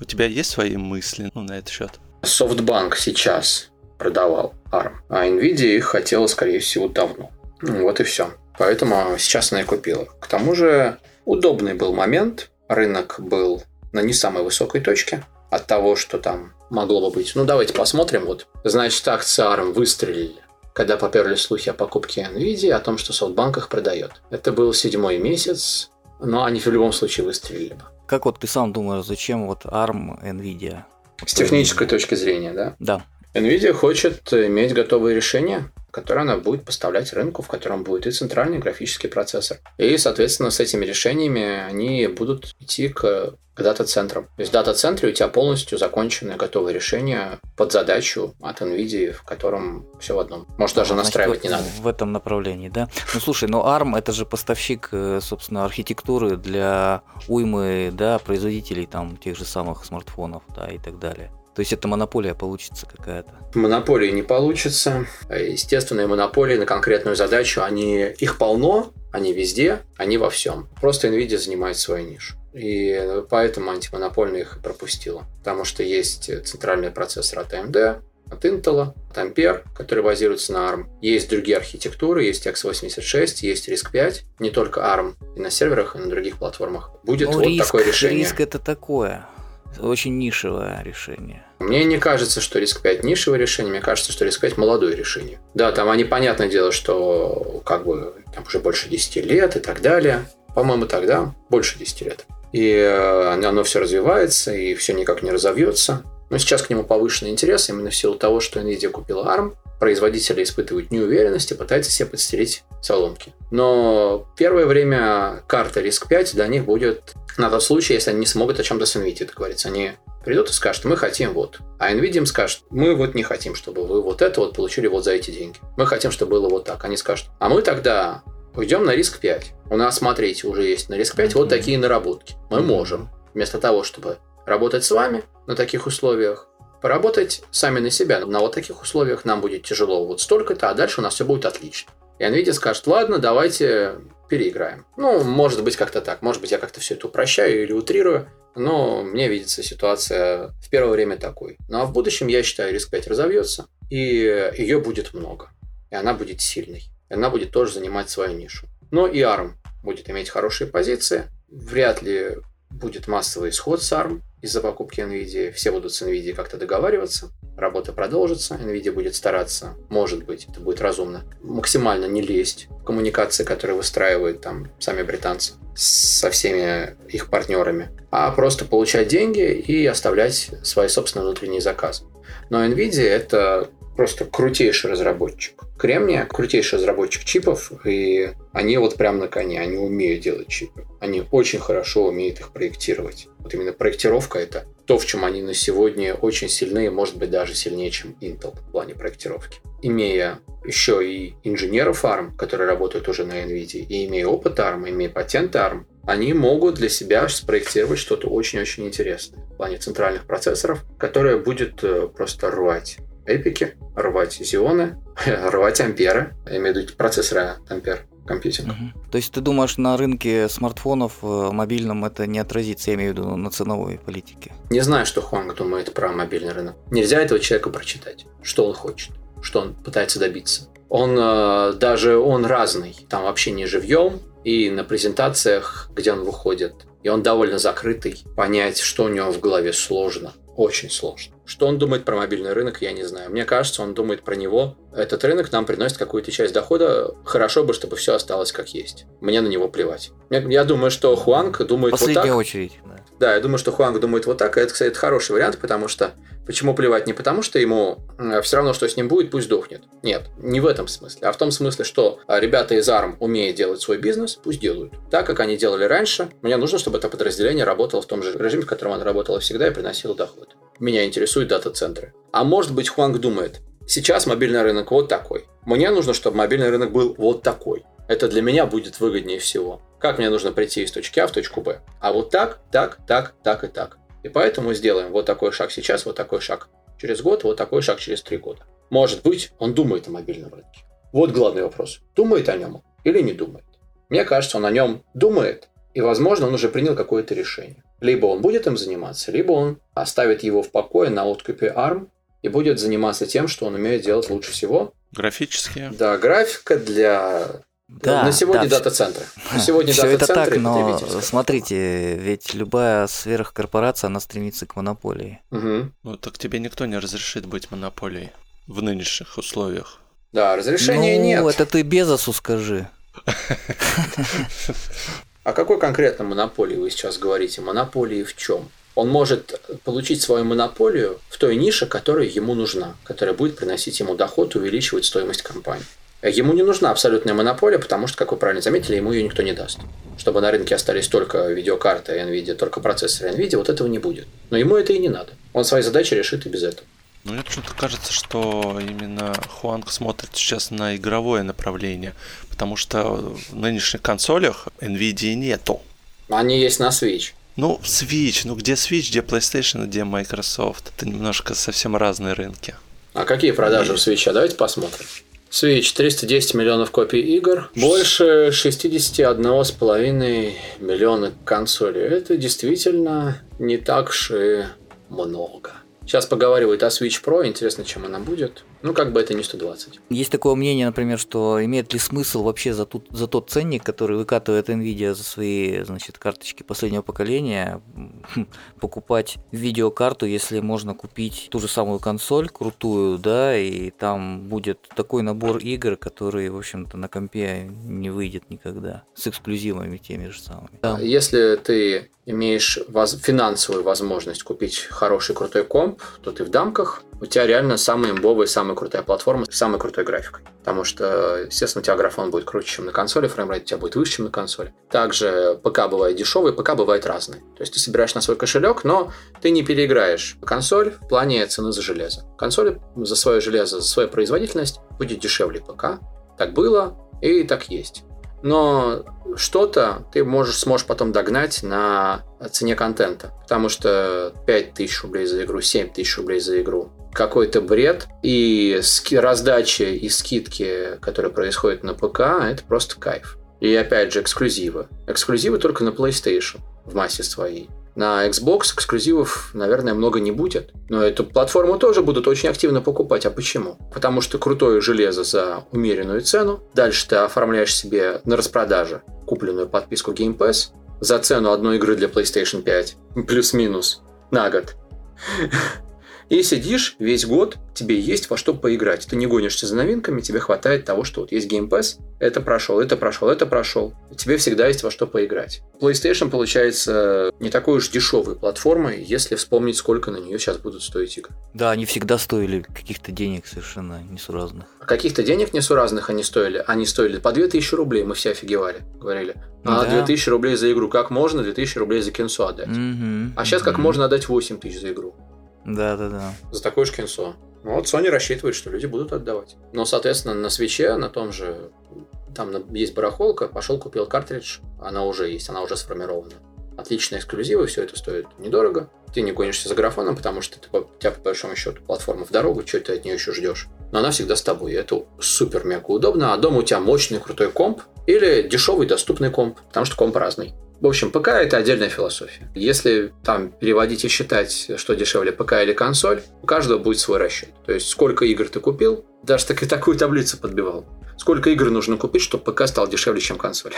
У тебя есть свои мысли ну, на этот счет? SoftBank сейчас продавал ARM, а NVIDIA их хотела, скорее всего, давно. Вот и все. Поэтому сейчас она и купила. К тому же удобный был момент. Рынок был на не самой высокой точке от того, что там могло бы быть. Ну, давайте посмотрим. Вот, значит, акции ARM выстрелили когда поперли слухи о покупке NVIDIA, о том, что SoftBank их продает. Это был седьмой месяц, но они в любом случае выстрелили бы. Как вот ты сам думаешь, зачем вот ARM NVIDIA? С технической точки зрения, да? Да. NVIDIA хочет иметь готовые решения, которые она будет поставлять рынку, в котором будет и центральный графический процессор. И, соответственно, с этими решениями они будут идти к к дата-центрам. То есть в дата-центре у тебя полностью законченное готовое решение под задачу от NVIDIA, в котором все в одном. Может, даже Значит, настраивать не надо. В этом направлении, да? Ну, слушай, но ARM это же поставщик, э, собственно, архитектуры для уймы, да, производителей там тех же самых смартфонов, да, и так далее. То есть это монополия получится какая-то? Монополии не получится. Естественные монополии на конкретную задачу, они их полно, они везде, они во всем. Просто NVIDIA занимает свою нишу. И поэтому антимонопольная их пропустила. Потому что есть центральный процессор от AMD, от Intel, от Ampere, который базируется на ARM. Есть другие архитектуры, есть x86, есть RISC-5, не только ARM, и на серверах, и на других платформах. Будет ну, вот риск, такое решение. Риск это такое очень нишевое решение. Мне не кажется, что риск 5 нишевое решение, мне кажется, что риск 5 молодое решение. Да, там они, понятное дело, что как бы там уже больше 10 лет и так далее. По-моему, тогда больше 10 лет. И э, оно все развивается, и все никак не разовьется. Но сейчас к нему повышенный интерес именно в силу того, что NVIDIA купила ARM, производители испытывают неуверенность и пытаются себе подстереть соломки. Но первое время карта риск 5 для них будет на тот случай, если они не смогут о чем-то с NVIDIA договориться. Они придут и скажут, мы хотим вот. А NVIDIA им скажет, мы вот не хотим, чтобы вы вот это вот получили вот за эти деньги. Мы хотим, чтобы было вот так. Они скажут, а мы тогда уйдем на риск 5. У нас, смотрите, уже есть на риск 5 вот такие наработки. Мы можем, вместо того, чтобы работать с вами на таких условиях, поработать сами на себя. На вот таких условиях нам будет тяжело вот столько-то, а дальше у нас все будет отлично. И NVIDIA скажет, ладно, давайте переиграем. Ну, может быть, как-то так. Может быть, я как-то все это упрощаю или утрирую. Но мне видится ситуация в первое время такой. Ну а в будущем, я считаю, риск 5 разовьется, и ее будет много. И она будет сильной. И она будет тоже занимать свою нишу. Но и ARM будет иметь хорошие позиции. Вряд ли будет массовый исход с ARM из-за покупки NVIDIA. Все будут с NVIDIA как-то договариваться. Работа продолжится. NVIDIA будет стараться, может быть, это будет разумно, максимально не лезть в коммуникации, которые выстраивают там сами британцы со всеми их партнерами, а просто получать деньги и оставлять свои собственные внутренние заказы. Но NVIDIA это просто крутейший разработчик. Кремния крутейший разработчик чипов, и они вот прям на коне, они умеют делать чипы. Они очень хорошо умеют их проектировать. Вот именно проектировка это то, в чем они на сегодня очень сильны, может быть даже сильнее, чем Intel в плане проектировки. Имея еще и инженеров ARM, которые работают уже на NVIDIA, и имея опыт ARM, имея патенты ARM, они могут для себя спроектировать что-то очень-очень интересное в плане центральных процессоров, которое будет э, просто рвать эпики, рвать зионы, рвать амперы, я имею в виду процессоры ампер компьютинг. Угу. То есть ты думаешь, на рынке смартфонов э, мобильном это не отразится, я имею в виду на ценовой политике? Не знаю, что Хуанг думает про мобильный рынок. Нельзя этого человека прочитать, что он хочет, что он пытается добиться. Он э, даже он разный, там вообще не живьем, и на презентациях, где он выходит, и он довольно закрытый, понять, что у него в голове сложно, очень сложно. Что он думает про мобильный рынок, я не знаю. Мне кажется, он думает про него. Этот рынок нам приносит какую-то часть дохода. Хорошо бы, чтобы все осталось как есть. Мне на него плевать. Я, я думаю, что Хуанг думает Последняя вот так. очередь. Да. Да, я думаю, что Хуанг думает вот так, и это, кстати, это хороший вариант, потому что... Почему плевать? Не потому, что ему все равно, что с ним будет, пусть дохнет. Нет, не в этом смысле, а в том смысле, что а, ребята из ARM умеют делать свой бизнес, пусть делают. Так, как они делали раньше, мне нужно, чтобы это подразделение работало в том же режиме, в котором оно работало всегда и приносило доход. Меня интересуют дата-центры. А может быть, Хуанг думает, сейчас мобильный рынок вот такой. Мне нужно, чтобы мобильный рынок был вот такой. Это для меня будет выгоднее всего. Как мне нужно прийти из точки А в точку Б? А вот так, так, так, так и так. И поэтому сделаем вот такой шаг сейчас, вот такой шаг через год, вот такой шаг через три года. Может быть, он думает о мобильном рынке. Вот главный вопрос. Думает о нем или не думает? Мне кажется, он о нем думает, и, возможно, он уже принял какое-то решение. Либо он будет им заниматься, либо он оставит его в покое на откупе ARM и будет заниматься тем, что он умеет делать лучше всего. Графические. Да, графика для да, на сегодня да, дата-центры. На сегодня все это так, но смотрите, ведь любая сверхкорпорация, она стремится к монополии. Угу. Ну так тебе никто не разрешит быть монополией в нынешних условиях. Да, разрешения ну, нет. Ну, это ты Безосу скажи. О какой конкретно монополии вы сейчас говорите? Монополии в чем? Он может получить свою монополию в той нише, которая ему нужна, которая будет приносить ему доход, увеличивать стоимость компании. Ему не нужна абсолютная монополия, потому что, как вы правильно заметили, ему ее никто не даст. Чтобы на рынке остались только видеокарты NVIDIA, только процессоры NVIDIA, вот этого не будет. Но ему это и не надо. Он свои задачи решит и без этого. Ну, мне почему-то кажется, что именно Хуанг смотрит сейчас на игровое направление, потому что в нынешних консолях NVIDIA нету. Они есть на Switch. Ну, Switch, ну где Switch, где PlayStation, где Microsoft. Это немножко совсем разные рынки. А какие продажи и... в Switch? Давайте посмотрим. Switch 310 миллионов копий игр, больше 61,5 миллиона консолей. Это действительно не так уж и много. Сейчас поговаривают о Switch Pro, интересно, чем она будет. Ну, как бы это не 120. Есть такое мнение, например, что имеет ли смысл вообще за, тут, за тот ценник, который выкатывает Nvidia за свои значит, карточки последнего поколения, покупать видеокарту, если можно купить ту же самую консоль крутую, да, и там будет такой набор игр, который, в общем-то, на компе не выйдет никогда, с эксклюзивами теми же самыми. Да. Если ты имеешь воз- финансовую возможность купить хороший крутой комп, то ты в дамках, у тебя реально самая имбовая, самая крутая платформа с самой крутой графикой. Потому что, естественно, у тебя графон будет круче, чем на консоли, фреймрейт у тебя будет выше, чем на консоли. Также ПК бывает дешевый, ПК бывает разный. То есть ты собираешь на свой кошелек, но ты не переиграешь консоль в плане цены за железо. Консоль за свое железо, за свою производительность будет дешевле ПК. Так было и так есть но что-то ты можешь, сможешь потом догнать на цене контента. Потому что 5000 рублей за игру, 7000 рублей за игру какой-то бред, и раздача и скидки, которые происходят на ПК, это просто кайф. И опять же, эксклюзивы. Эксклюзивы только на PlayStation в массе своей. На Xbox эксклюзивов, наверное, много не будет. Но эту платформу тоже будут очень активно покупать. А почему? Потому что крутое железо за умеренную цену. Дальше ты оформляешь себе на распродаже купленную подписку Game Pass за цену одной игры для PlayStation 5. Плюс-минус на год. И сидишь весь год, тебе есть во что поиграть. Ты не гонишься за новинками, тебе хватает того, что вот есть Game Pass, это прошел, это прошел, это прошел. Тебе всегда есть во что поиграть. PlayStation получается не такой уж дешевой платформой, если вспомнить, сколько на нее сейчас будут стоить игры. Да, они всегда стоили каких-то денег совершенно несуразных. А каких-то денег несуразных они стоили? Они стоили по 2000 рублей, мы все офигевали, говорили. А да. 2000 рублей за игру, как можно 2000 рублей за кинцо отдать? Угу, а сейчас угу. как можно отдать 8000 за игру? Да, да, да. За такое же кинцо. Ну, вот Sony рассчитывает, что люди будут отдавать. Но, соответственно, на свече, на том же, там есть барахолка, пошел купил картридж, она уже есть, она уже сформирована. Отличные эксклюзивы, все это стоит недорого. Ты не гонишься за графоном, потому что ты, у тебя, по большому счету, платформа в дорогу, что ты от нее еще ждешь. Но она всегда с тобой, и это супер мега удобно. А дома у тебя мощный крутой комп или дешевый доступный комп, потому что комп разный. В общем, ПК – это отдельная философия. Если там переводить и считать, что дешевле ПК или консоль, у каждого будет свой расчет. То есть, сколько игр ты купил, даже так, такую таблицу подбивал. Сколько игр нужно купить, чтобы ПК стал дешевле, чем консоль?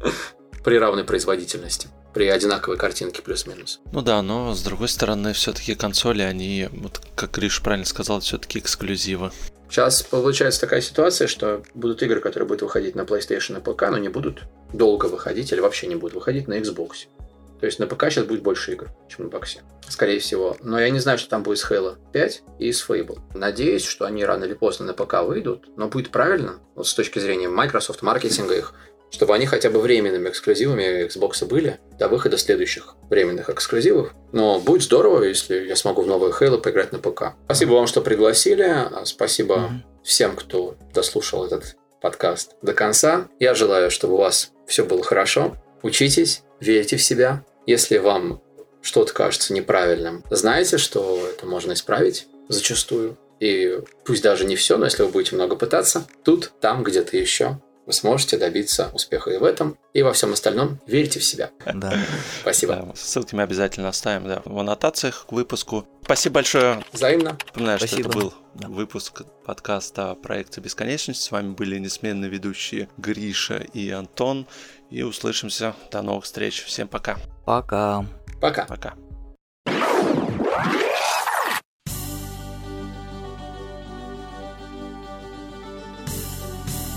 При равной производительности при одинаковой картинке плюс-минус. Ну да, но с другой стороны, все-таки консоли, они, вот как Гриш правильно сказал, все-таки эксклюзивы. Сейчас получается такая ситуация, что будут игры, которые будут выходить на PlayStation и ПК, но не будут долго выходить или вообще не будут выходить на Xbox. То есть на ПК сейчас будет больше игр, чем на боксе. Скорее всего. Но я не знаю, что там будет с Halo 5 и с Fable. Надеюсь, что они рано или поздно на ПК выйдут, но будет правильно, вот с точки зрения Microsoft, маркетинга их, чтобы они хотя бы временными эксклюзивами Xbox были до выхода следующих временных эксклюзивов. Но будет здорово, если я смогу в новую Halo поиграть на ПК. Спасибо вам, что пригласили. Спасибо mm-hmm. всем, кто дослушал этот подкаст до конца. Я желаю, чтобы у вас все было хорошо. Учитесь, верьте в себя. Если вам что-то кажется неправильным, знаете, что это можно исправить зачастую. И пусть даже не все, но если вы будете много пытаться, тут, там, где-то еще, вы сможете добиться успеха и в этом, и во всем остальном. Верьте в себя. Да. Спасибо. Да, ссылки мы обязательно оставим да, в аннотациях к выпуску. Спасибо большое. Взаимно. Напоминаю, Спасибо. что это был да. выпуск подкаста проекта Бесконечность. С вами были несменные ведущие Гриша и Антон. И услышимся. До новых встреч. Всем пока. Пока. Пока. Пока.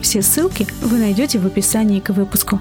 Все ссылки вы найдете в описании к выпуску.